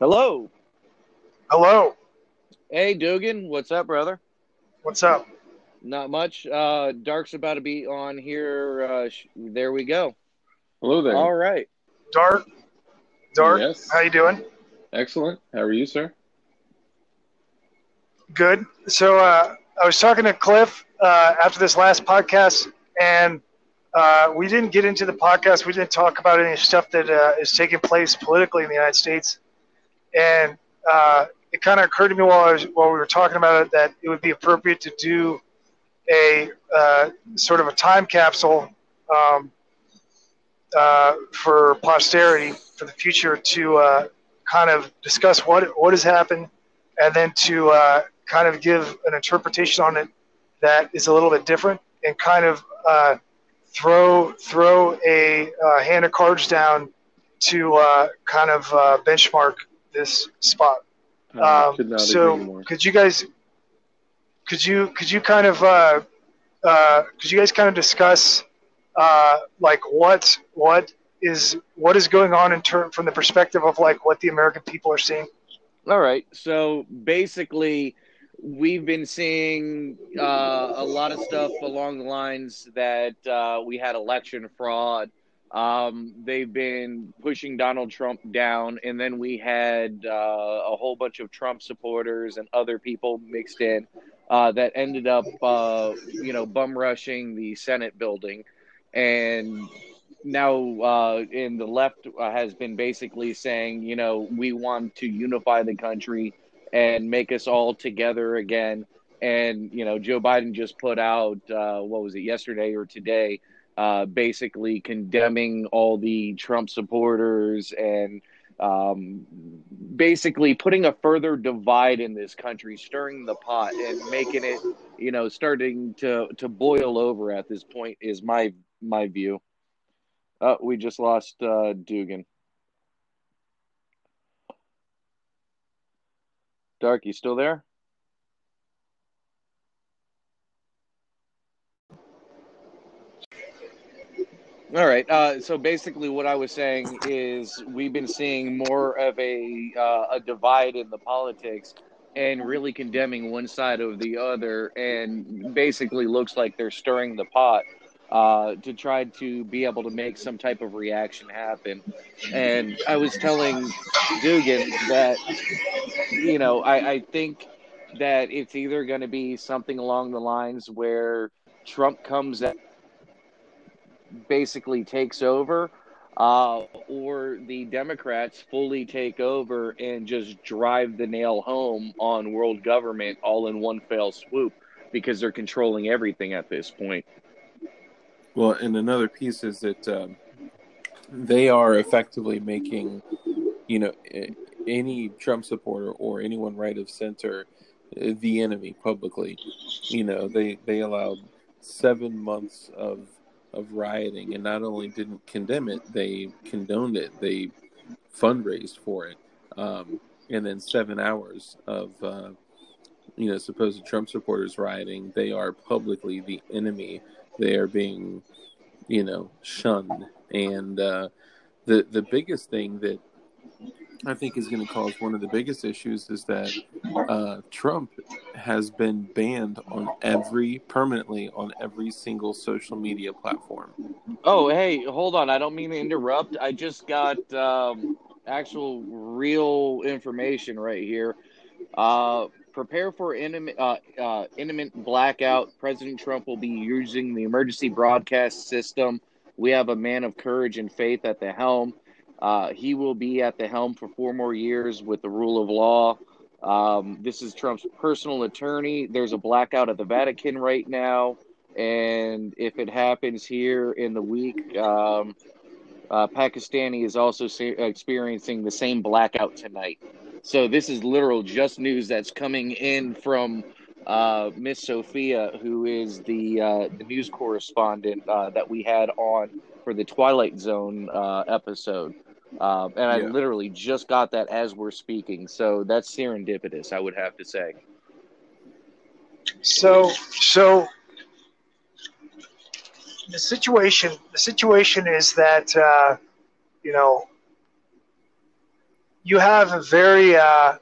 Hello. Hello. Hey, Dugan. What's up, brother? What's up? Not much. Uh, Dark's about to be on here. Uh, sh- there we go. Hello there. All right. Dark. Dark. Yes. How you doing? Excellent. How are you, sir? Good. So uh, I was talking to Cliff uh, after this last podcast, and uh, we didn't get into the podcast. We didn't talk about any stuff that uh, is taking place politically in the United States. And uh, it kind of occurred to me while I was, while we were talking about it that it would be appropriate to do a uh, sort of a time capsule um, uh, for posterity for the future to uh, kind of discuss what what has happened, and then to uh, kind of give an interpretation on it that is a little bit different, and kind of uh, throw throw a uh, hand of cards down to uh, kind of uh, benchmark this spot. Um, could so could you guys could you could you kind of uh, uh, could you guys kind of discuss uh, like what what is what is going on in term from the perspective of like what the American people are seeing? All right. So basically, we've been seeing uh, a lot of stuff along the lines that uh, we had election fraud. Um, they've been pushing Donald Trump down, and then we had uh, a whole bunch of Trump supporters and other people mixed in uh, that ended up, uh, you know, bum rushing the Senate building, and now uh, in the left uh, has been basically saying, you know, we want to unify the country and make us all together again. And you know, Joe Biden just put out uh, what was it yesterday or today, uh, basically condemning all the Trump supporters and um, basically putting a further divide in this country, stirring the pot and making it, you know, starting to to boil over at this point is my my view. Oh, we just lost uh, Dugan. Dark, you still there? All right. Uh, so basically, what I was saying is we've been seeing more of a uh, a divide in the politics, and really condemning one side over the other, and basically looks like they're stirring the pot uh, to try to be able to make some type of reaction happen. And I was telling Dugan that you know I, I think that it's either going to be something along the lines where Trump comes at basically takes over, uh, or the Democrats fully take over and just drive the nail home on world government all in one fell swoop because they're controlling everything at this point. Well, and another piece is that um, they are effectively making, you know, any Trump supporter or anyone right of center the enemy publicly. You know, they they allowed seven months of of rioting, and not only didn't condemn it, they condoned it. They fundraised for it, um, and then seven hours of. Uh, you know, supposed Trump supporters rioting, they are publicly the enemy. They are being, you know, shunned. And uh, the the biggest thing that I think is going to cause one of the biggest issues is that uh, Trump has been banned on every permanently on every single social media platform. Oh, hey, hold on. I don't mean to interrupt. I just got um, actual real information right here. Uh, prepare for imminent, uh, uh, imminent blackout. President Trump will be using the emergency broadcast system. We have a man of courage and faith at the helm. Uh, he will be at the helm for four more years with the rule of law. Um, this is Trump's personal attorney. There's a blackout at the Vatican right now. And if it happens here in the week, um, uh, Pakistani is also se- experiencing the same blackout tonight. So this is literal just news that's coming in from uh, Miss Sophia, who is the, uh, the news correspondent uh, that we had on for the Twilight Zone uh, episode. Uh, and I Yeah. literally just got that as we're speaking. So that's serendipitous, I would have to say. So so the situation the situation is that uh, you know you have a very, uh,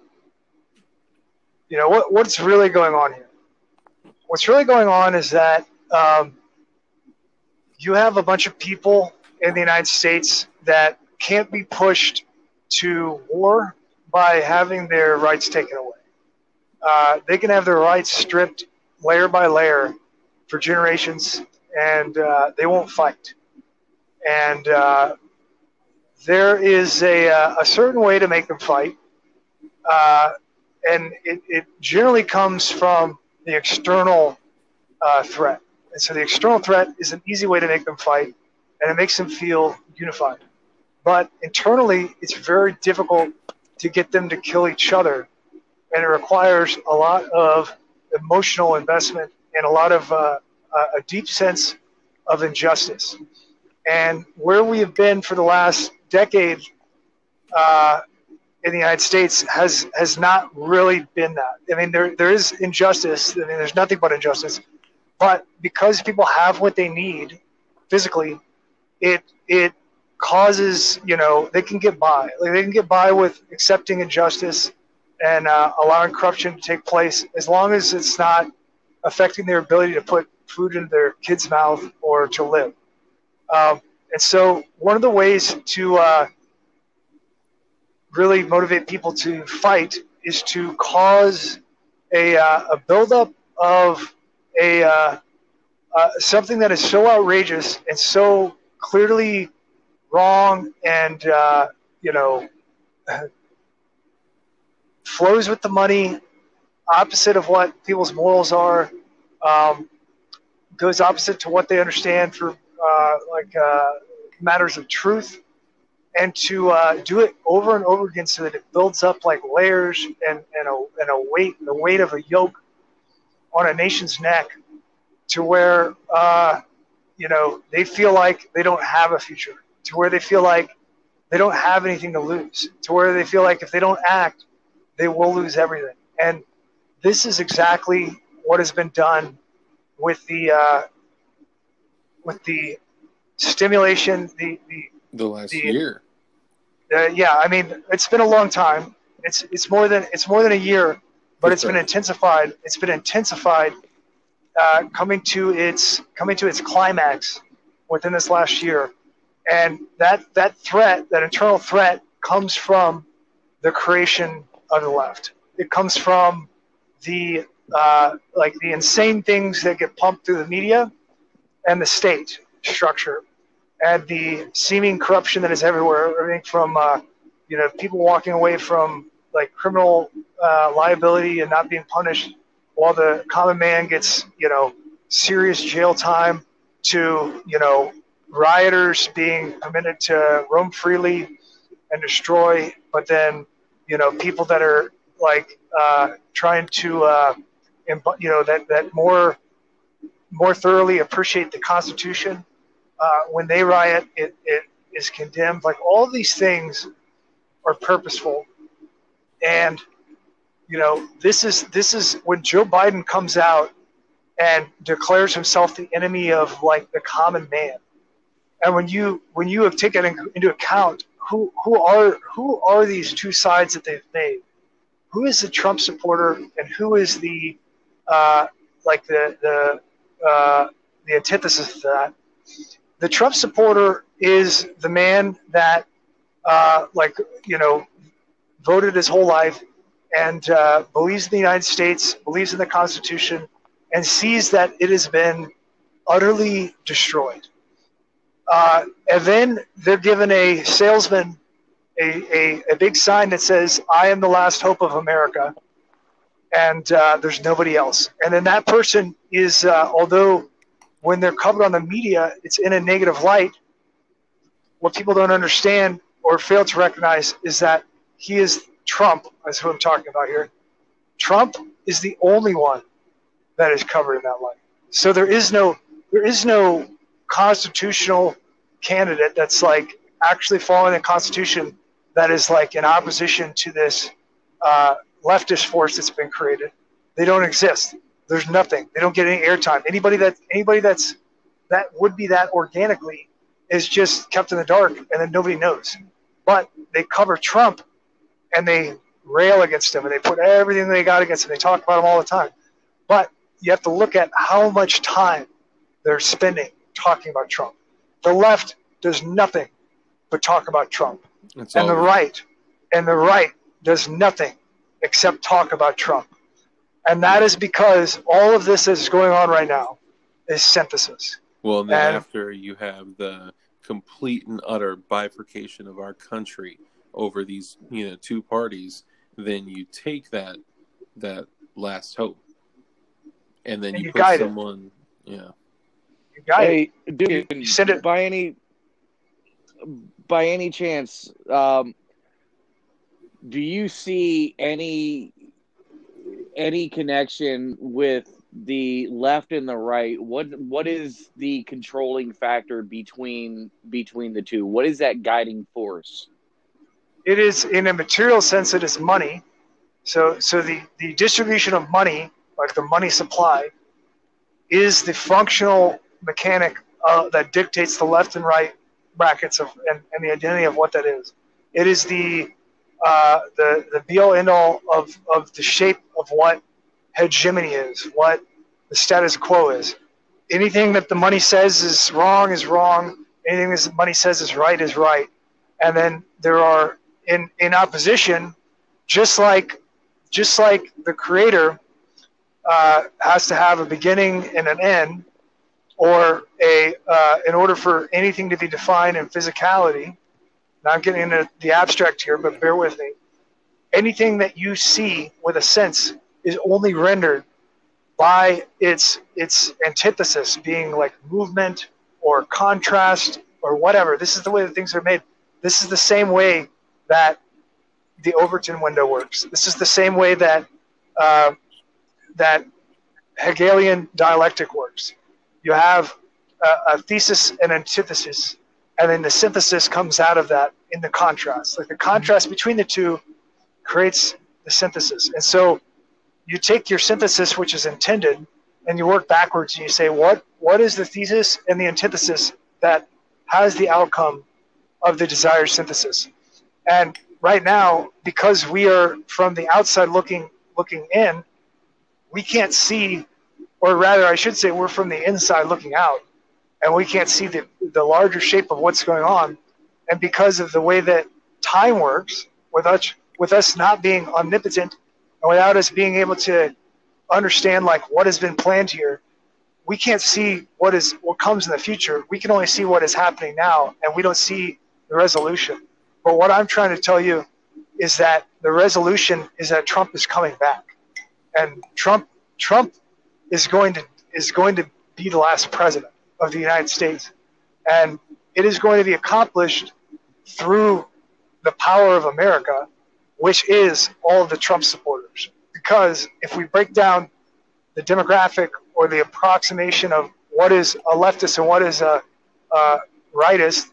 you know, what, what's really going on here? What's really going on is that um, you have a bunch of people in the United States that can't be pushed to war by having their rights taken away. Uh, they can have their rights stripped layer by layer for generations, and uh, they won't fight. And uh, there is a, uh, a certain way to make them fight, uh, and it, it, generally comes from the external uh, threat. And so the external threat is an easy way to make them fight, and it makes them feel unified. But internally, it's very difficult to get them to kill each other, and it requires a lot of emotional investment and a lot of uh, a deep sense of injustice. And where we have been for the last decade uh, in the United States has has not really been that. I mean, there there is injustice. I mean, there's nothing but injustice. But because people have what they need physically, it it causes you know they can get by. Like they can get by with accepting injustice and uh, allowing corruption to take place as long as it's not affecting their ability to put food into their kid's mouth or to live. Um, and so, one of the ways to uh, really motivate people to fight is to cause a, uh, a buildup of a uh, uh, something that is so outrageous and so clearly wrong and uh, you know flows with the money opposite of what people's morals are um, goes opposite to what they understand for uh, like uh, matters of truth and to uh, do it over and over again so that it builds up like layers and, and, a, and a weight the weight of a yoke on a nation's neck to where uh, you know they feel like they don't have a future to where they feel like they don't have anything to lose to where they feel like if they don't act they will lose everything. And this is exactly what has been done with the uh, with the stimulation the the, the last the, year. uh, yeah i mean it's been a long time. It's it's more than it's more than a year but it's been intensified. It's been intensified uh, coming to its coming to its climax within this last year, and that that threat, that internal threat, comes from the creation of the left. It comes from the uh, like the insane things that get pumped through the media and the state structure and the seeming corruption that is everywhere. Everything from uh, you know people walking away from like criminal uh, liability and not being punished while the common man gets, you know, serious jail time to, you know, rioters being permitted to roam freely and destroy, but then, you know, people that are like uh, trying to, uh, you know, that, that more more thoroughly appreciate the Constitution. Uh, when they riot, it, it is condemned. Like all these things are purposeful. And you know, this is this is when Joe Biden comes out and declares himself the enemy of like the common man. And when you when you have taken into account who who are who are these two sides that they've made, who is the Trump supporter and who is the uh, like the the uh, the antithesis of that. The Trump supporter is the man that uh, like you know voted his whole life and uh, believes in the United States, believes in the Constitution, and sees that it has been utterly destroyed. Uh, and then they're given a salesman a, a, a, big sign that says, I am the last hope of America, and uh, there's nobody else. And then that person is, uh, although when they're covered on the media, it's in a negative light, what people don't understand or fail to recognize is that he is Trump, that's who I'm talking about here. Trump is the only one that is covered in that light. So there is no there is no constitutional candidate that's like actually following the Constitution that is like in opposition to this uh, leftist force that's been created. They don't exist. There's nothing. They don't get any airtime. Anybody that anybody that's that would be that organically is just kept in the dark, and then nobody knows. But they cover Trump and they rail against him and they put everything they got against him. They talk about him all the time. But you have to look at how much time they're spending talking about Trump. The left does nothing but talk about Trump. That's and the right and the right does nothing except talk about Trump. And that is because all of this that is going on right now is synthesis. Well, and then And- after you have the complete and utter bifurcation of our country over these, you know, two parties, then you take that that last hope, and then And you, you put guide it. someone, yeah, You got it. Hey, dude, You send it- by any by any chance, um, do you see any any connection with the left and the right? What what is the controlling factor between between the two? What is that guiding force? It is in a material sense it is money. So so the, the distribution of money, like the money supply, is the functional mechanic uh, that dictates the left and right brackets of and, and the identity of what that is. It is the uh, the the be all end all of, of the shape of what hegemony is, what the status quo is. Anything that the money says is wrong is wrong. Anything that the money says is right is right. And then there are in in opposition, just like just like the creator uh, has to have a beginning and an end, or a uh, in order for anything to be defined in physicality. Now I'm getting into the abstract here, but bear with me. Anything that you see with a sense is only rendered by its its antithesis being like movement or contrast or whatever. This is the way that things are made. This is the same way that the Overton window works. This is the same way that uh, that Hegelian dialectic works. You have a, a thesis and antithesis, and then the synthesis comes out of that in the contrast. Like the mm-hmm. contrast between the two creates the synthesis. And so you take your synthesis, which is intended, and you work backwards and you say, what, what is the thesis and the antithesis that has the outcome of the desired synthesis? And right now, because we are from the outside looking looking in, we can't see, or rather, I should say, we're from the inside looking out, and we can't see the, the larger shape of what's going on. And because of the way that time works, with us, with us not being omnipotent, and without us being able to understand like what has been planned here, we can't see what is what comes in the future. We can only see what is happening now, and we don't see the resolution. But what I'm trying to tell you is that the resolution is that Trump is coming back, and Trump Trump is going to is going to be the last president of the United States, and it is going to be accomplished through the power of America, which is all of the Trump supporters. Because if we break down the demographic or the approximation of what is a leftist and what is a, a rightist,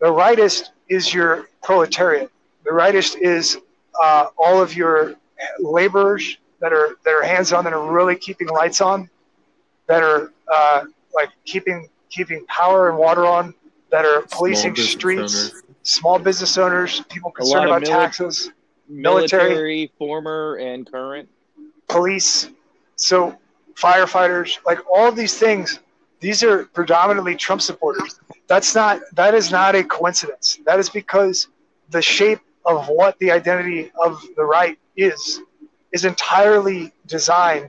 the rightist is your proletariat. The rightist is uh, all of your laborers that are that are hands on that are really keeping lights on, that are uh, like keeping keeping power and water on, that are policing business streets, owners. small business owners, people concerned about mili- taxes, Military. Military, former and current. police, so firefighters, like all these things. These are predominantly Trump supporters. That's not that is not a coincidence. That is because the shape of what the identity of the right is is entirely designed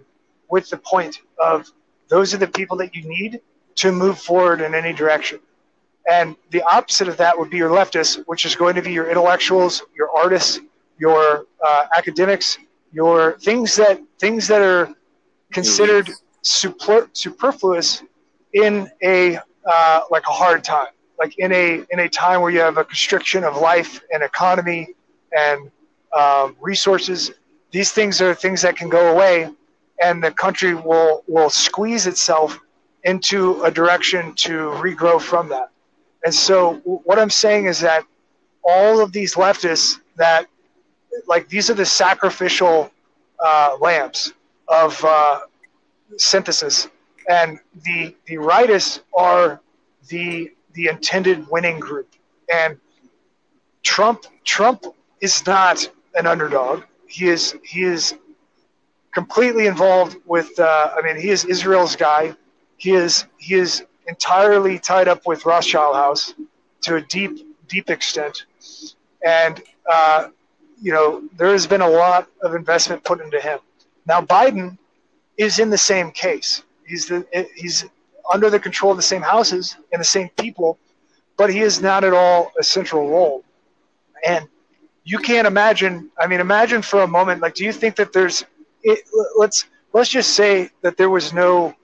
with the point of those are the people that you need to move forward in any direction. And the opposite of that would be your leftists, which is going to be your intellectuals, your artists, your uh, academics, your things that things that are considered super, superfluous in a uh, like a hard time, like in a in a time where you have a constriction of life and economy and um, resources. These things are things that can go away, and the country will will squeeze itself into a direction to regrow from that. And so, what I'm saying is that all of these leftists that like these are the sacrificial uh, lambs of uh, synthesis, and the the rightists are the the intended winning group. And Trump Trump is not an underdog. He is he is completely involved with. Uh, I mean, he is Israel's guy. He is he is entirely tied up with Rothschild House to a deep deep extent, and uh, you know there has been a lot of investment put into him. Now Biden is in the same case. He's the he's under the control of the same houses and the same people, but he is not at all a central role. And you can't imagine. I mean, imagine for a moment. Like, do you think that there's? It, let's let's just say that there was no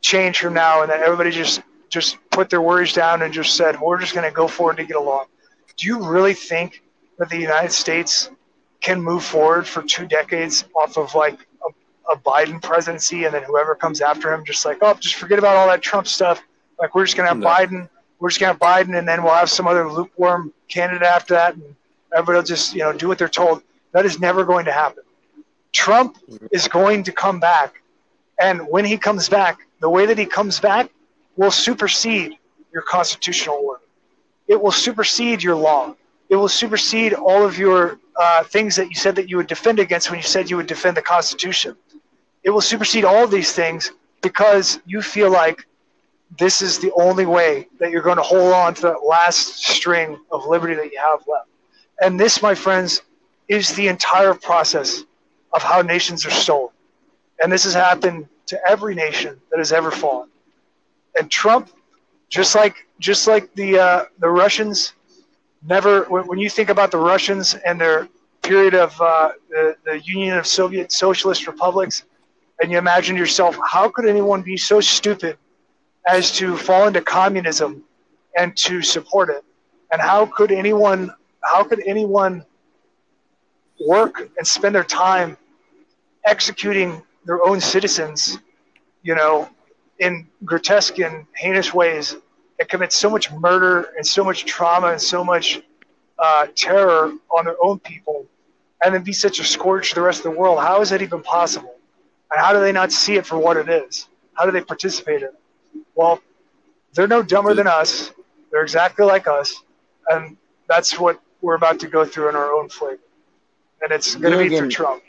change from now, and that everybody just just put their worries down and just said, "We're just going to go forward to get along." Do you really think that the United States can move forward for two decades off of like a, a Biden presidency, and then whoever comes after him, just like, oh, just forget about all that Trump stuff. Like, we're just going to have no. Biden. We're just going to have Biden, and then we'll have some other lukewarm candidate after that, and everybody will just you know do what they're told. That is never going to happen. Trump is going to come back, and when he comes back, the way that he comes back will supersede your constitutional order. It will supersede your law. It will supersede all of your uh, things that you said that you would defend against when you said you would defend the Constitution. It will supersede all these things because you feel like this is the only way that you're going to hold on to that last string of liberty that you have left. And this, my friends, is the entire process of how nations are stolen. And this has happened to every nation that has ever fallen. And Trump, just like just like the uh, the Russians, never. When, when, you think about the Russians and their period of uh, the, the Union of Soviet Socialist Republics, and you imagine yourself, how could anyone be so stupid as to fall into communism and to support it? And how could anyone how could anyone work and spend their time executing their own citizens, you know, in grotesque and heinous ways and commit so much murder and so much trauma and so much uh, terror on their own people and then be such a scourge to the rest of the world? How is that even possible? And how do they not see it for what it is? How do they participate in it? Well, they're no dumber than us. They're exactly like us. And that's what we're about to go through in our own flavor, and it's going to be for Trump.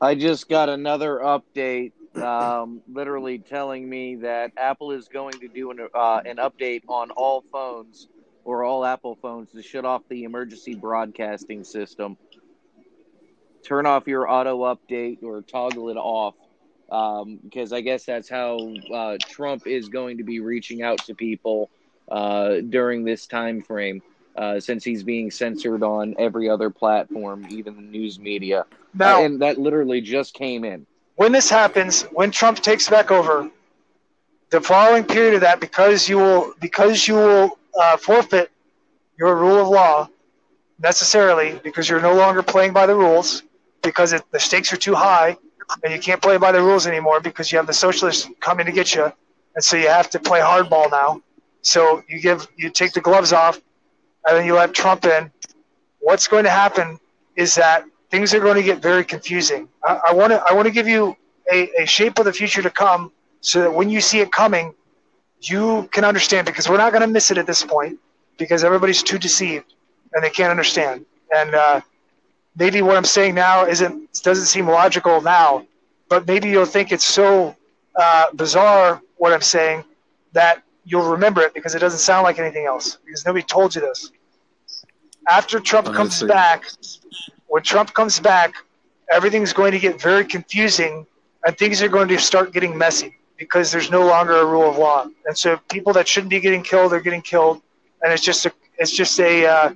I just got another update, um, literally telling me that Apple is going to do an, uh, an update on all phones or all Apple phones to shut off the emergency broadcasting system. Turn off your auto update or toggle it off um, because I guess that's how uh, Trump is going to be reaching out to people uh, during this time frame uh, since he's being censored on every other platform, even the news media. Now, and that literally just came in. When this happens, when Trump takes back over, the following period of that, because you will because you will uh, forfeit your rule of law necessarily because you're no longer playing by the rules because it, the stakes are too high and you can't play by the rules anymore because you have the socialists coming to get you and so you have to play hardball now so you give you take the gloves off and then you let Trump in, what's going to happen is that things are going to get very confusing. I want to I want to give you a, a shape of the future to come so that when you see it coming, you can understand because we're not going to miss it at this point because everybody's too deceived and they can't understand. And uh, maybe what I'm saying now isn't doesn't seem logical now, but maybe you'll think it's so uh, bizarre what I'm saying that you'll remember it because it doesn't sound like anything else because nobody told you this. After Trump Honestly. comes back, when Trump comes back, everything's going to get very confusing and things are going to start getting messy because there's no longer a rule of law. And so people that shouldn't be getting killed are getting killed and it's just a it's just a uh,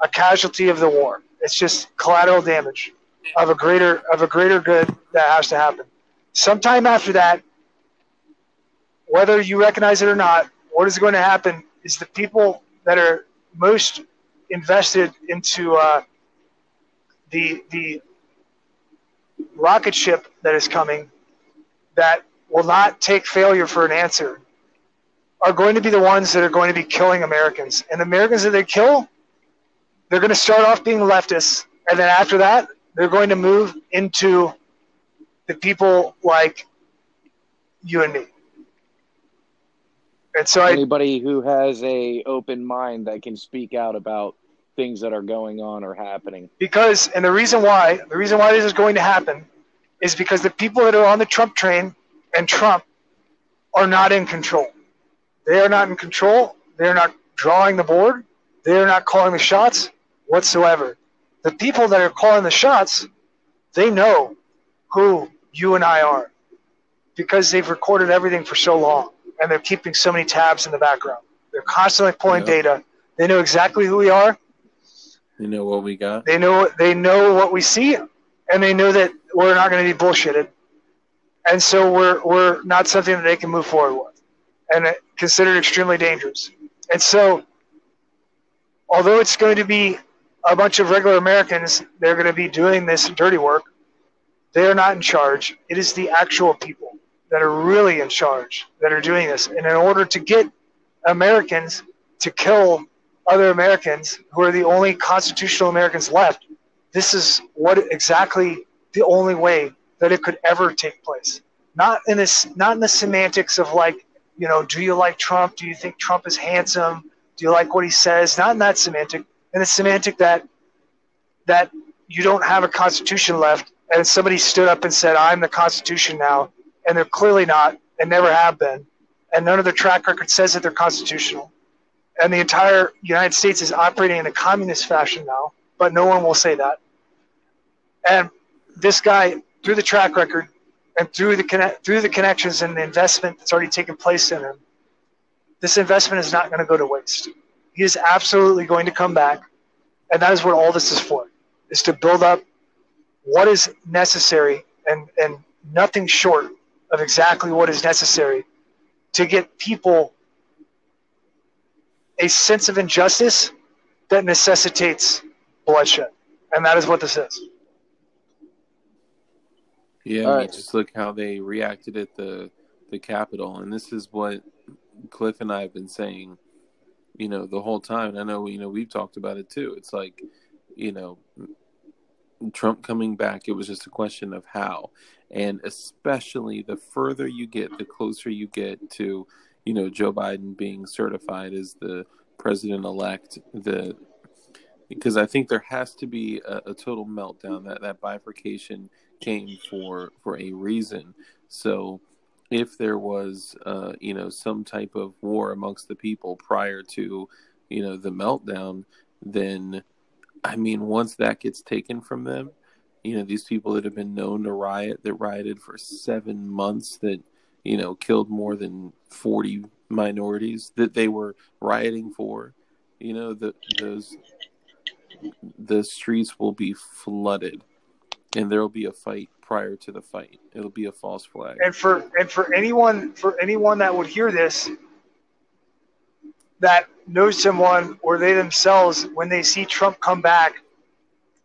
a casualty of the war. It's just collateral damage of a greater of a greater good that has to happen. Sometime after that, whether you recognize it or not, what is going to happen is the people that are most invested into uh, the the rocket ship that is coming, that will not take failure for an answer, are going to be the ones that are going to be killing Americans. And the Americans that they kill, they're going to start off being leftists, and then after that, they're going to move into the people like you and me. And so anybody I, who has a open mind that can speak out about things that are going on or happening. Because, and the reason why, the reason why this is going to happen is because the people that are on the Trump train and Trump are not in control. They are not in control. They are not drawing the board. They are not calling the shots whatsoever. The people that are calling the shots, they know who you and I are because they've recorded everything for so long and they're keeping so many tabs in the background. They're constantly pulling yeah. data. They know exactly who we are. They know what we got. They know they know what we see, and they know that we're not going to be bullshitted. And so we're we're not something that they can move forward with, and considered extremely dangerous. And so, although it's going to be a bunch of regular Americans, they're going to be doing this dirty work. They are not in charge. It is the actual people that are really in charge that are doing this. And in order to get Americans to kill other Americans who are the only constitutional Americans left, this is what exactly the only way that it could ever take place. Not in this, not in the semantics of like, you know, do you like Trump? Do you think Trump is handsome? Do you like what he says? Not in that semantic. In the semantic that that you don't have a constitution left, and somebody stood up and said, "I'm the Constitution now," and they're clearly not and never have been. And none of their track record says that they're constitutional. And the entire United States is operating in a communist fashion now, but no one will say that. And this guy, through the track record and through the connect, through the connections and the investment that's already taken place in him, this investment is not going to go to waste. He is absolutely going to come back, and that is what all this is for: is to build up what is necessary and and nothing short of exactly what is necessary to get people a sense of injustice that necessitates bloodshed. And that is what this is. Yeah, right. just look how they reacted at the the Capitol, and this is what Cliff and I have been saying, you know, the whole time. I know, you know, we've talked about it too. It's like, you know, Trump coming back, it was just a question of how. And especially the further you get, the closer you get to, you know, Joe Biden being certified as the president elect, the because I think there has to be a, a, total meltdown. That that bifurcation came for for a reason. So if there was, uh, you know, some type of war amongst the people prior to, you know, the meltdown, then I mean, once that gets taken from them, you know, these people that have been known to riot, that rioted for seven months, that, you know, killed more than 40 minorities that they were rioting for, you know, the, those, the streets will be flooded and there will be a fight prior to the fight. It'll be a false flag. And for, and for anyone, for anyone that would hear this, that know someone or they themselves, when they see Trump come back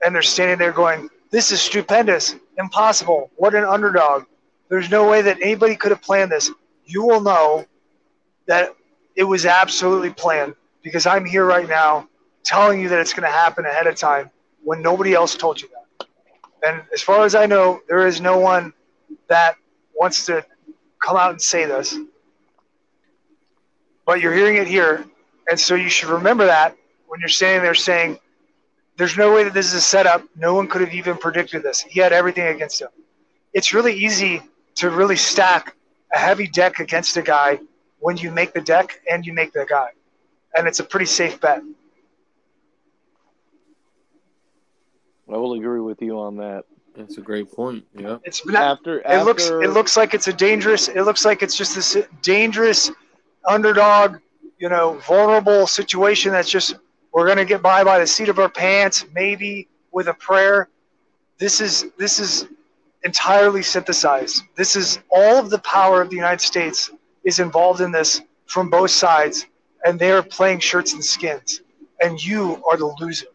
and they're standing there going, This is stupendous, impossible, what an underdog. There's no way that anybody could have planned this. You will know that it was absolutely planned because I'm here right now telling you that it's going to happen ahead of time when nobody else told you that. And as far as I know, there is no one that wants to come out and say this but you're hearing it here. And so you should remember that when you're standing there saying, there's no way that this is a setup. No one could have even predicted this. He had everything against him. It's really easy to really stack a heavy deck against a guy when you make the deck and you make the guy. And it's a pretty safe bet. I will agree with you on that. That's a great point. Yeah. It's after, it after... looks it looks like it's a dangerous it looks like it's just this dangerous underdog, you know, vulnerable situation that's just we're going to get by by the seat of our pants, maybe with a prayer. This is this is entirely synthesized. This is all of the power of the United States is involved in this from both sides, and they are playing shirts and skins, and you are the loser.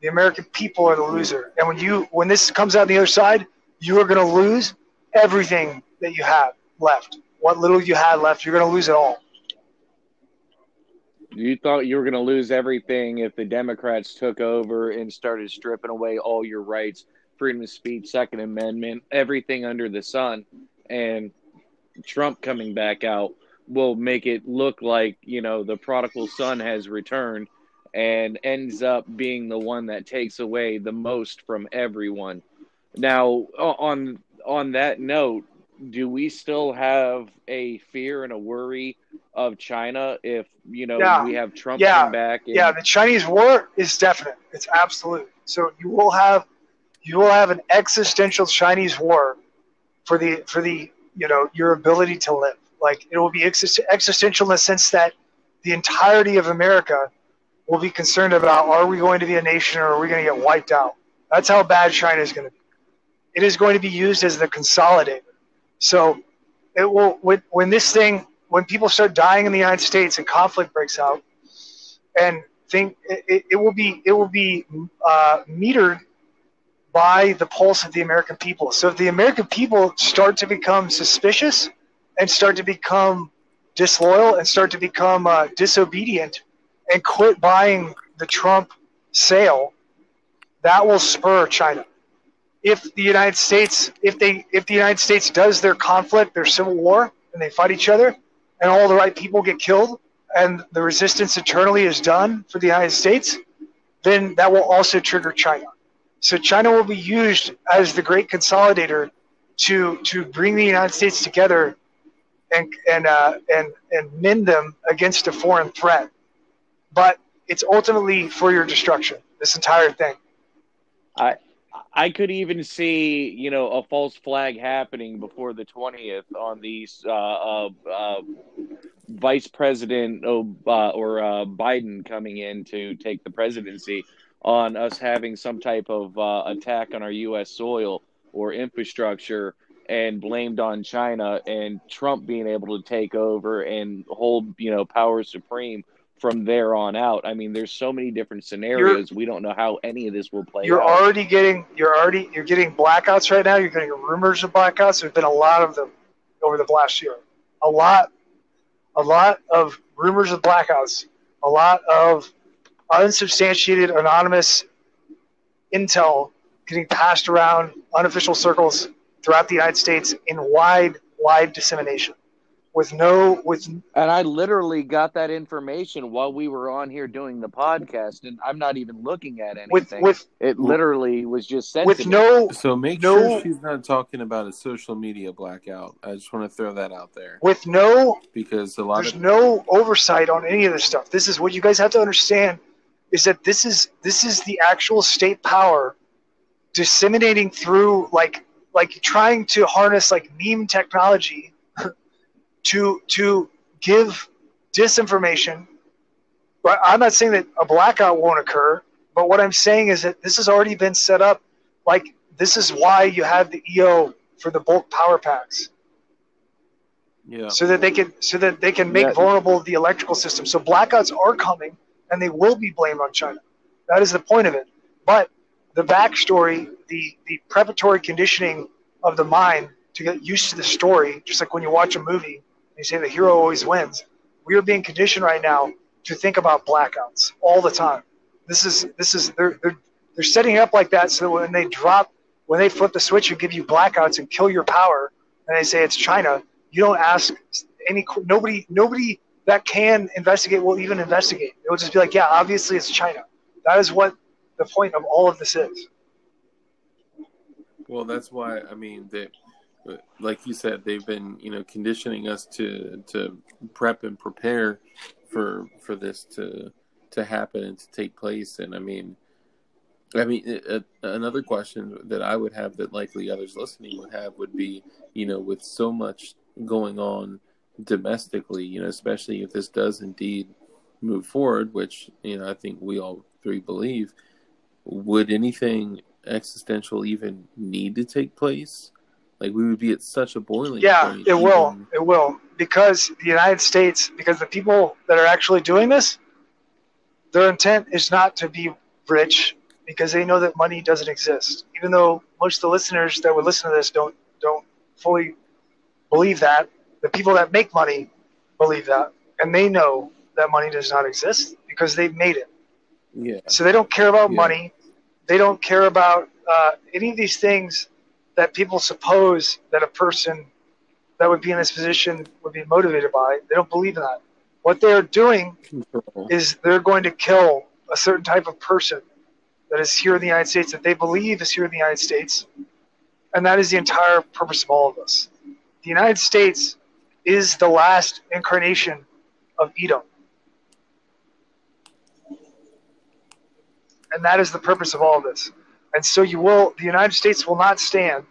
The American people are the loser, and when you when this comes out the other side, you are going to lose everything that you have left what little you had left, you're going to lose it all. You thought you were going to lose everything if the Democrats took over and started stripping away all your rights, freedom of speech, Second Amendment, everything under the sun. And Trump coming back out will make it look like, you know, the prodigal son has returned and ends up being the one that takes away the most from everyone. Now, on on that note, do we still have a fear and a worry of China if you know Yeah. we have Trump Yeah. come back? and- Yeah, the Chinese war is definite. It's absolute. So you will have you will have an existential Chinese war for the for the you know your ability to live. Like it will be exist- existential in the sense that the entirety of America will be concerned about are we going to be a nation or are we going to get wiped out? That's how bad China is going to be. It is going to be used as the consolidator. So it will when, when this thing when people start dying in the United States and conflict breaks out, and think it, it, will be it will be uh, metered by the pulse of the American people. So if the American people start to become suspicious and start to become disloyal and start to become uh, disobedient and quit buying the Trump sale, that will spur China. If the United States, if they, if the United States does their conflict, their civil war, and they fight each other, and all the right people get killed, and the resistance eternally is done for the United States, then that will also trigger China. So China will be used as the great consolidator to to bring the United States together and and uh, and and mend them against a foreign threat. But it's ultimately for your destruction. This entire thing. I could even see, you know, a false flag happening before the twentieth on these uh, uh, uh, vice president uh, or uh, Biden coming in to take the presidency on us having some type of uh, attack on our U.S. soil or infrastructure and blamed on China and Trump being able to take over and hold, you know, power supreme from there on out. I mean, there's so many different scenarios. we don't know how any of this will play You're out. already getting you're already you're getting blackouts right now. You're getting rumors of blackouts. There's been a lot of them over the last year. A lot, a lot of rumors of blackouts. A lot of unsubstantiated, anonymous intel getting passed around unofficial circles throughout the United States in wide, wide dissemination, with no with And I literally got that information while we were on here doing the podcast, and I'm not even looking at anything. with with it literally was just sent with to me. no So make No. sure she's not talking about a social media blackout. I just want to throw that out there with no because a lot there's of no oversight on any of this stuff. This is what you guys have to understand is that this is this is the actual state power disseminating through like like trying to harness like meme technology to to give disinformation. But I'm not saying that a blackout won't occur, but what I'm saying is that this has already been set up. Like this is why you have the EO for the bulk power packs yeah. so that they can so that they can make Yeah. vulnerable the electrical system. So blackouts are coming, and they will be blamed on China. That is the point of it. But the backstory, the the preparatory conditioning of the mind to get used to the story, just like when you watch a movie, you say the hero always wins. We are being conditioned right now to think about blackouts all the time. This is this is they're they're, they're setting it up like that so that when they drop when they flip the switch and give you blackouts and kill your power, and they say it's China, you don't ask any nobody nobody that can investigate will even investigate. It will just be like, yeah, obviously it's China. That is what the point of all of this is. Well, that's why I mean they, like you said, they've been you know conditioning us to to prep and prepare for for this to to happen and to take place. And I mean, I mean, another question that I would have that likely others listening would have would be, you know, with so much going on domestically, you know, especially if this does indeed move forward, which you know I think we all three believe, would anything existential even need to take place? Like we would be at such a boiling Yeah, point. it will. It will because the United States, because the people that are actually doing this, their intent is not to be rich because they know that money doesn't exist. Even though most of the listeners that would listen to this don't don't fully believe that, the people that make money believe that, and they know that money does not exist because they've made it. Yeah. So they don't care about Yeah. money. They don't care about uh, any of these things that people suppose that a person that would be in this position would be motivated by. They don't believe in that. What they're doing Control. is they're going to kill a certain type of person that is here in the United States that they believe is here in the United States. And that is the entire purpose of all of us. The United States is the last incarnation of Edom. And that is the purpose of all of this. And so you will, the United States will not stand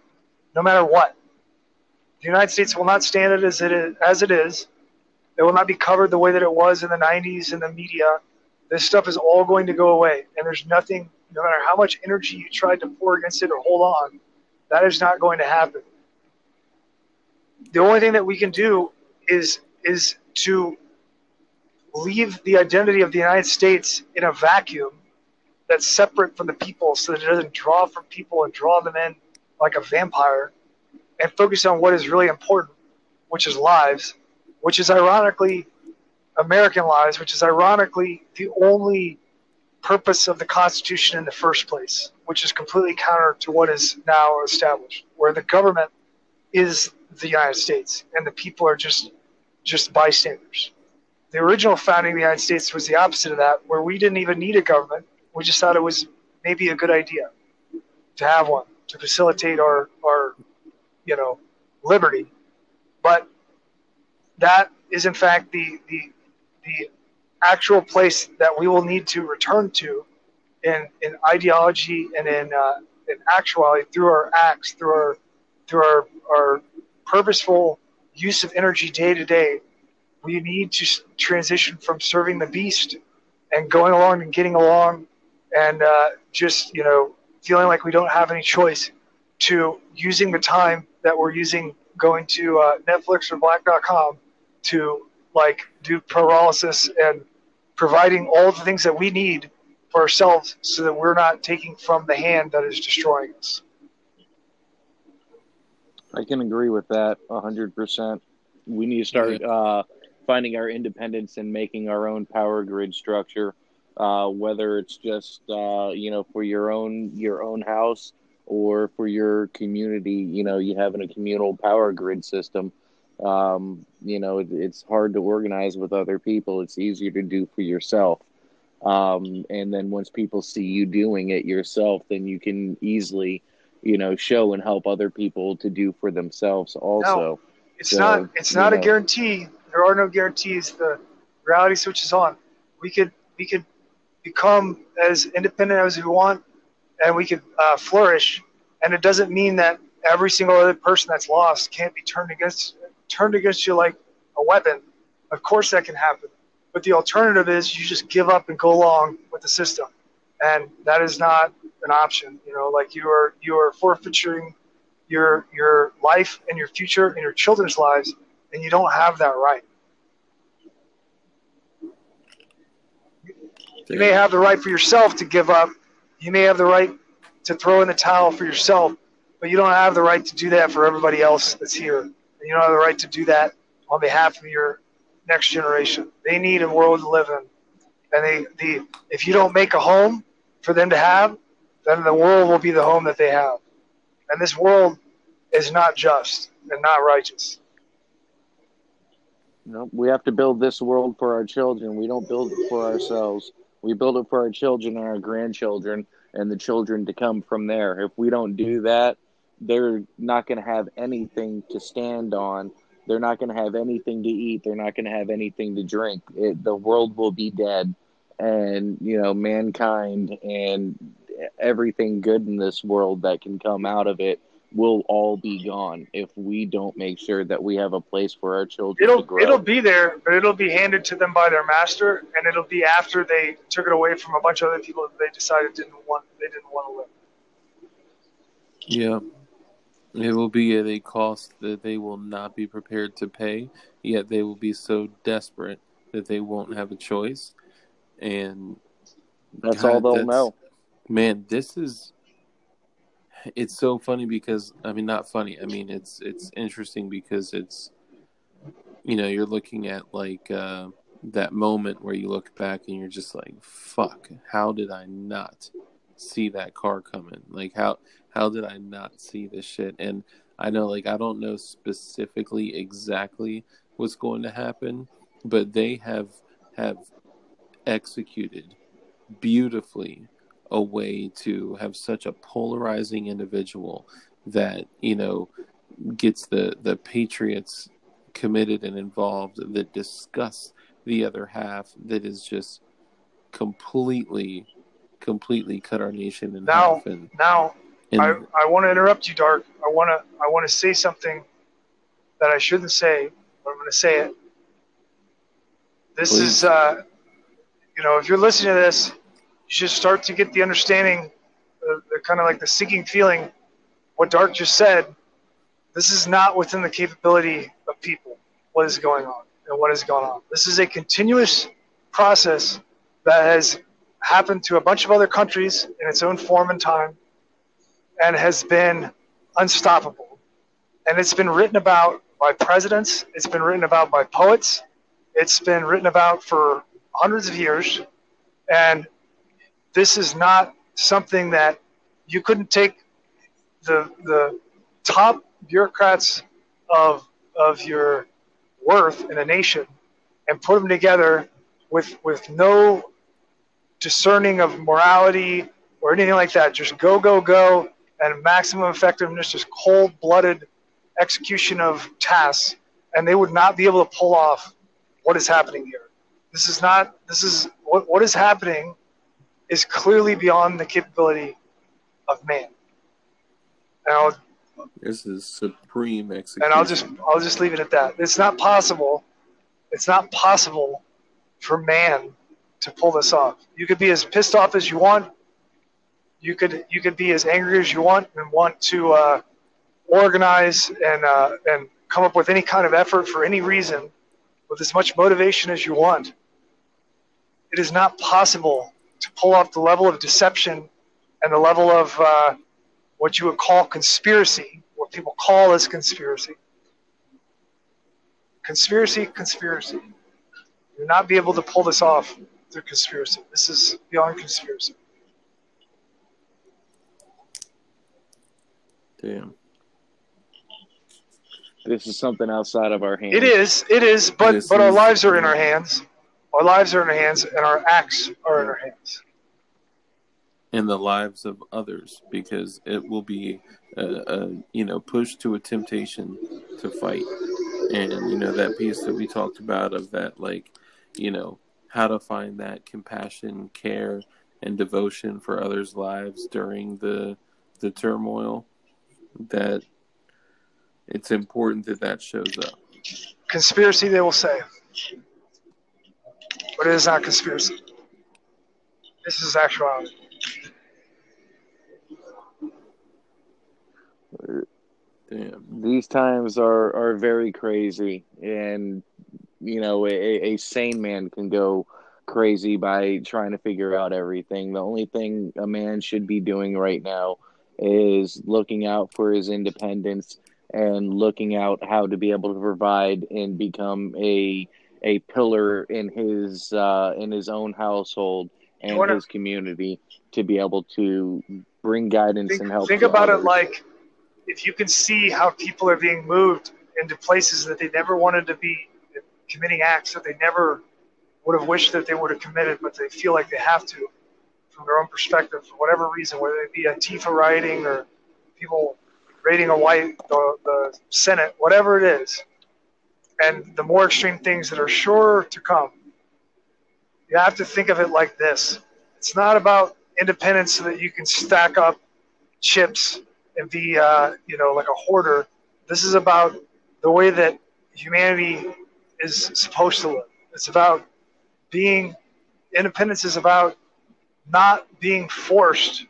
no matter what. The United States will not stand it as it is. As it is. It will not be covered the way that it was in the 90s in the media. This stuff is all going to go away. And there's nothing, no matter how much energy you tried to pour against it or hold on, that is not going to happen. The only thing that we can do is is to leave the identity of the United States in a vacuum that's separate from the people so that it doesn't draw from people and draw them in like a vampire and focus on what is really important, which is lives, which is ironically American lives, which is ironically the only purpose of the Constitution in the first place, which is completely counter to what is now established, where the government is the United States and the people are just just bystanders. The original founding of the United States was the opposite of that, where we didn't even need a government. We just thought it was maybe a good idea to have one to facilitate our, our you know, liberty. But that is in fact the, the, the actual place that we will need to return to in, in ideology and in, uh, in actuality through our acts, through our, through our, our purposeful use of energy day to day, we need to transition from serving the beast and going along and getting along and uh, just, you know, feeling like we don't have any choice to using the time that we're using going to uh, Netflix or black.com to like do paralysis and providing all the things that we need for ourselves so that we're not taking from the hand that is destroying us. I can agree with that 100%. We need to start uh, finding our independence and making our own power grid structure, uh, whether it's just, uh, you know, for your own, your own house or for your community, you know, you having a communal power grid system. Um, you know, it, it's hard to organize with other people. It's easier to do for yourself. Um, and then once people see you doing it yourself, then you can easily – you know show and help other people to do for themselves also no, it's so, not it's not know. a guarantee there are no guarantees the reality switches on we could we could become as independent as we want and we could uh, flourish and it doesn't mean that every single other person that's lost can't be turned against turned against you like a weapon of course that can happen but the alternative is you just give up and go along with the system and that is not an option. You know, like you are you are forfeiting your your life and your future and your children's lives, and you don't have that right. You may have the right for yourself to give up. You may have the right to throw in the towel for yourself, but you don't have the right to do that for everybody else that's here. And you don't have the right to do that on behalf of your next generation. They need a world to live in. And they, the, if you don't make a home for them to have, then the world will be the home that they have. And this world is not just and not righteous. No, we have to build this world for our children. We don't build it for ourselves. We build it for our children and our grandchildren and the children to come from there. If we don't do that, they're not going to have anything to stand on. They're not going to have anything to eat. They're not going to have anything to drink. It, the world will be dead. And, you know, mankind and everything good in this world that can come out of it will all be gone if we don't make sure that we have a place for our children it'll, It'll be there, but it'll be handed to them by their master, and it'll be after they took it away from a bunch of other people that they decided didn't want they didn't want to live. Yeah. It will be at a cost that they will not be prepared to pay, yet they will be so desperate that they won't have a choice. And that's God, all they'll that's, know. Man, this is it's so funny because I mean not funny. I mean it's it's interesting because it's you know, you're looking at like uh that moment where you look back and you're just like, fuck, how did I not see that car coming? Like how how did I not see this shit? And I know like I don't know specifically exactly what's going to happen, but they have have executed beautifully a way to have such a polarizing individual that you know gets the the patriots committed and involved that discuss the other half that is just completely completely cut our nation in now, half and now and I, I want to interrupt you, Dark. I want to I want to say something that I shouldn't say, but I'm going to say it. This Please. is, uh, you know, if you're listening to this, should start to get the understanding, the, the kind of like the sinking feeling. What Dark just said. This is not within the capability of people. What is going on and what has gone on? This is a continuous process that has happened to a bunch of other countries in its own form and time and has been unstoppable. And it's been written about by presidents, it's been written about by poets, it's been written about for hundreds of years. And this is not something that you couldn't take the, the top bureaucrats of, of your worth in a nation and put them together with, with no discerning of morality or anything like that. Just go, go, go, and maximum effectiveness, just cold blooded execution of tasks, and they would not be able to pull off what is happening here. This is not, this is what, what is happening is clearly beyond the capability of man. And I'll, this is supreme execution and I'll just I'll just leave it at that. It's not possible. It's not possible for man to pull this off. You could be as pissed off as you want. You could you could be as angry as you want and want to uh, organize and uh, and come up with any kind of effort for any reason with as much motivation as you want. It is not possible to pull off the level of deception and the level of uh, what you would call conspiracy, what people call as conspiracy. Conspiracy, conspiracy. You will not be able to pull this off through conspiracy. This is beyond conspiracy. damn This is something outside of our hands. It is, it is, but This but our lives are in our hands. Our lives are in our hands, and our acts are in our hands. in the lives of others because it will be a, a you know pushed to a temptation to fight. And you know that piece that we talked about of that like you know how to find that compassion care and devotion for others lives during the the turmoil that it's important that that shows up. Conspiracy, they will say, but it is not conspiracy. This is actuality. damn These times are, are very crazy, and you know, a, a sane man can go crazy by trying to figure out everything. The only thing a man should be doing right now is looking out for his independence and looking out how to be able to provide and become a a pillar in his uh, in his own household and wanna- his community to be able to bring guidance Think, and help. think about others. it like if you can see how people are being moved into places that they never wanted to be, committing acts that they never would have wished that they would have committed, but they feel like they have to from their own perspective for whatever reason, whether it be Antifa rioting or people raiding a white the, the Senate, whatever it is, and the more extreme things that are sure to come. You have to think of it like this: it's not about independence so that you can stack up chips and be, uh, you know, like a hoarder. This is about the way that humanity is supposed to live. It's about being independence is about not being forced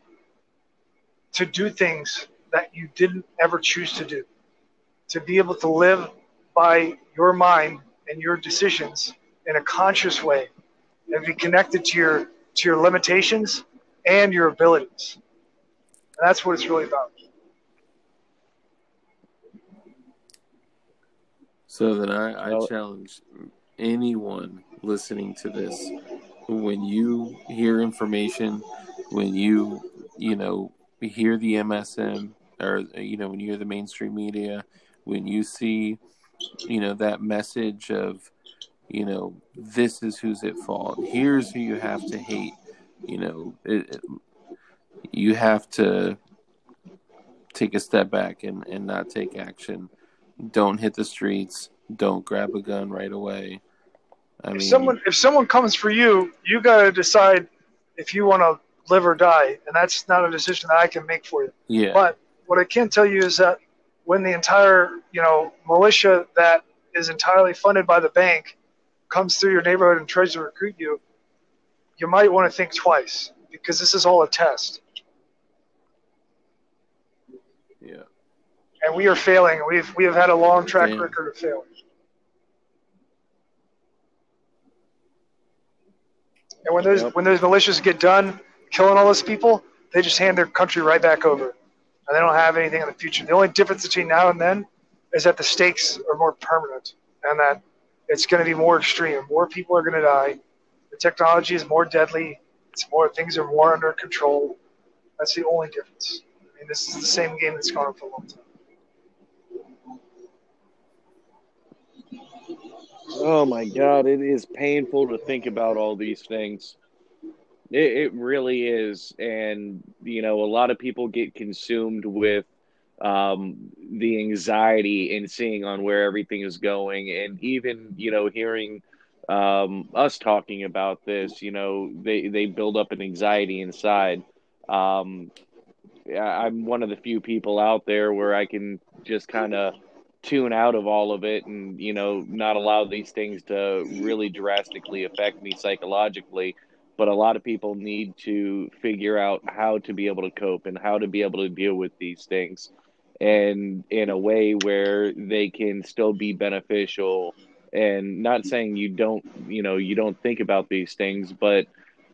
to do things that you didn't ever choose to do. To be able to live by your mind and your decisions in a conscious way and be connected to your to your limitations and your abilities. And that's what it's really about. So then I, I challenge anyone listening to this when you hear information, when you you know hear the MSM or you know when you hear the mainstream media, when you see you know that message of you know this is who's at fault. Here's who you have to hate. you know, it, it, you have to take a step back and, and not take action. Don't hit the streets. Don't grab a gun right away. I if mean, someone if someone comes for you, you got to decide if you want to live or die, and that's not a decision that I can make for you. Yeah. But what I can tell you is that when the entire you know militia that is entirely funded by the bank comes through your neighborhood and tries to recruit you, you might want to think twice because this is all a test. Yeah. And we are failing. We've we have had a long track Damn. record of failing. And when those yep. when those militias get done killing all those people, they just hand their country right back over, and they don't have anything in the future. The only difference between now and then is that the stakes are more permanent, and that it's going to be more extreme. More people are going to die. The technology is more deadly. It's more things are more under control. That's the only difference. I mean, this is the same game that's gone on for a long time. Oh my God, it is painful to think about all these things. It, it really is. And, you know, a lot of people get consumed with um, the anxiety and seeing on where everything is going. And even, you know, hearing um, us talking about this, you know, they, they build up an anxiety inside. Um, I'm one of the few people out there where I can just kind of tune out of all of it and you know not allow these things to really drastically affect me psychologically but a lot of people need to figure out how to be able to cope and how to be able to deal with these things and in a way where they can still be beneficial. And not saying you don't you know you don't think about these things but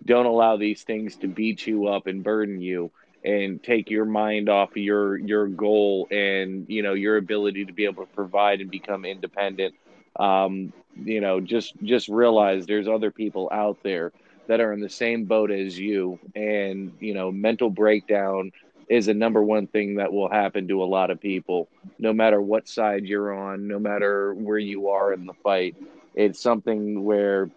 don't allow these things to beat you up and burden you and take your mind off of your your goal and you know your ability to be able to provide and become independent. Um, you know just just realize there's other people out there that are in the same boat as you and you know mental breakdown is a number one thing that will happen to a lot of people no matter what side you're on no matter where you are in the fight it's something where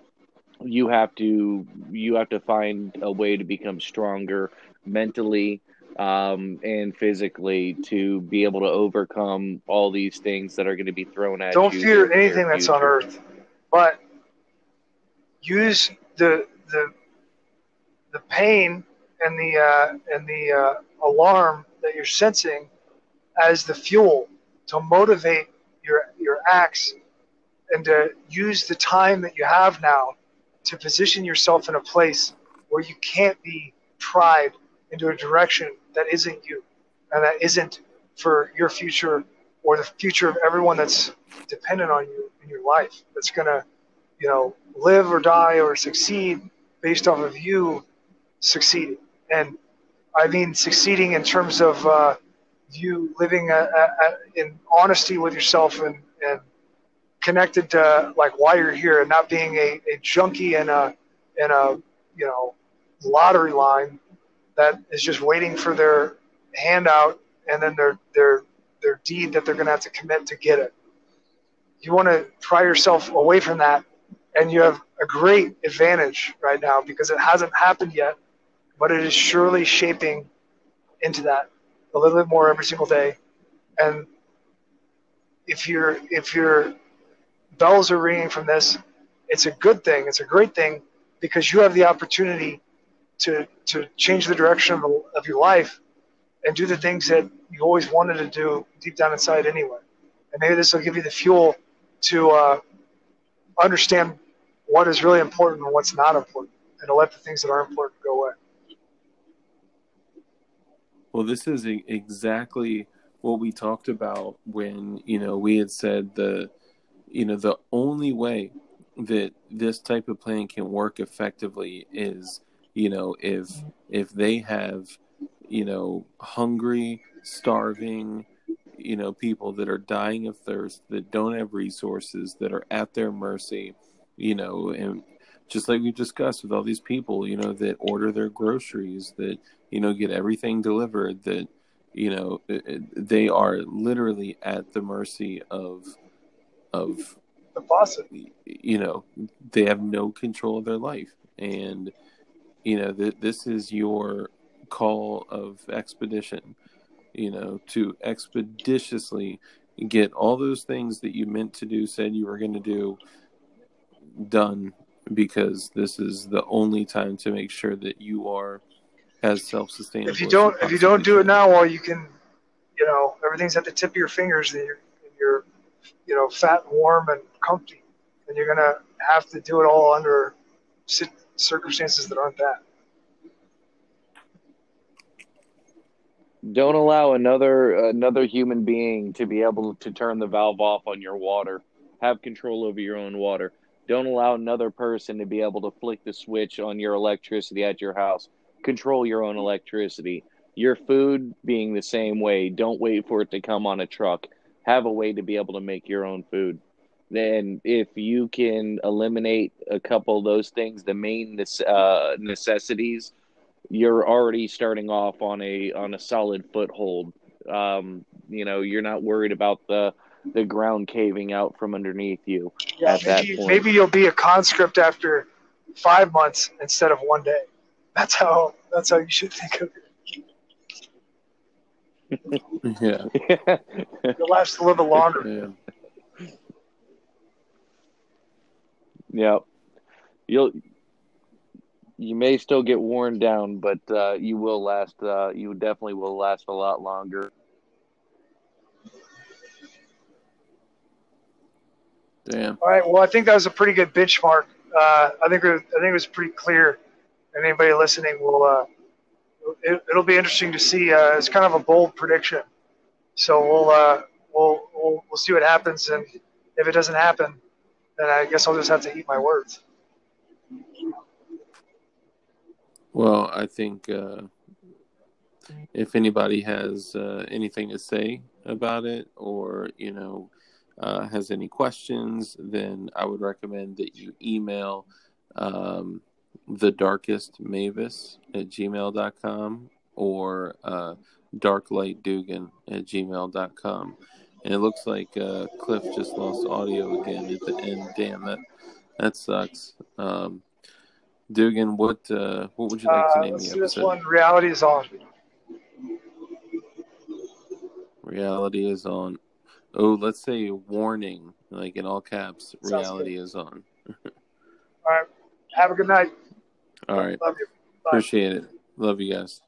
you have to you have to find a way to become stronger mentally um, and physically to be able to overcome all these things that are going to be thrown at Don't you. Don't fear anything that's on earth, but use the the the pain and the uh, and the uh, alarm that you're sensing as the fuel to motivate your your acts and to use the time that you have now to position yourself in a place where you can't be tried into a direction that isn't you and that isn't for your future or the future of everyone that's dependent on you in your life that's going to you know live or die or succeed based off of you succeeding and i mean succeeding in terms of uh, you living a, a, a, in honesty with yourself and, and connected to like why you're here and not being a, a junkie in a in a you know lottery line that is just waiting for their handout and then their their their deed that they're going to have to commit to get it. You want to pry yourself away from that, and you have a great advantage right now because it hasn't happened yet, but it is surely shaping into that a little bit more every single day. And if your if your bells are ringing from this, it's a good thing. It's a great thing because you have the opportunity to to change the direction of, of your life and do the things that you always wanted to do deep down inside anyway. And maybe this will give you the fuel to uh, understand what is really important and what's not important, and to let the things that are important go away. Well, this is exactly what we talked about when you know we had said the you know the only way that this type of plan can work effectively is you know if if they have you know hungry starving you know people that are dying of thirst that don't have resources that are at their mercy you know and just like we discussed with all these people you know that order their groceries that you know get everything delivered that you know they are literally at the mercy of of the boss you know they have no control of their life. And you know that this is your call of expedition you know to expeditiously get all those things that you meant to do said you were going to do done because this is the only time to make sure that you are as self-sustainable if you don't if you don't do it now while you can you know everything's at the tip of your fingers and you're, and you're you know fat and warm and comfy and you're gonna have to do it all under circumstances that aren't that Don't allow another another human being to be able to turn the valve off on your water. Have control over your own water. Don't allow another person to be able to flick the switch on your electricity at your house. Control your own electricity. Your food being the same way. Don't wait for it to come on a truck. Have a way to be able to make your own food. Then, if you can eliminate a couple of those things, the main uh, necessities you're already starting off on a on a solid foothold. Um, you know, you're not worried about the the ground caving out from underneath you. Yeah, maybe, maybe you'll be a conscript after five months instead of one day. That's how that's how you should think of it. yeah. You'll last a little bit longer. Yeah. Yep. You'll you may still get worn down, but uh, you will last. Uh, you definitely will last a lot longer. Damn. All right. Well, I think that was a pretty good benchmark. Uh, I think I think it was pretty clear, and anybody listening will. Uh, it, will be interesting to see. Uh, it's kind of a bold prediction, so we'll, uh, we'll we'll we'll see what happens, and if it doesn't happen, then I guess I'll just have to eat my words. Well, I think uh, if anybody has uh, anything to say about it or, you know, uh, has any questions, then I would recommend that you email um, the darkest mavis at gmail.com or uh, darklightdugan at gmail.com. And it looks like uh, Cliff just lost audio again at the end. Damn, that, that sucks. Um, Dugan, what uh, what would you like to uh, name uh, the episode? This one, reality is on. Reality is on. Oh, let's say warning, like in all caps. Sounds reality good. is on. all right. Have a good night. All right. Love you. Appreciate it. Love you guys.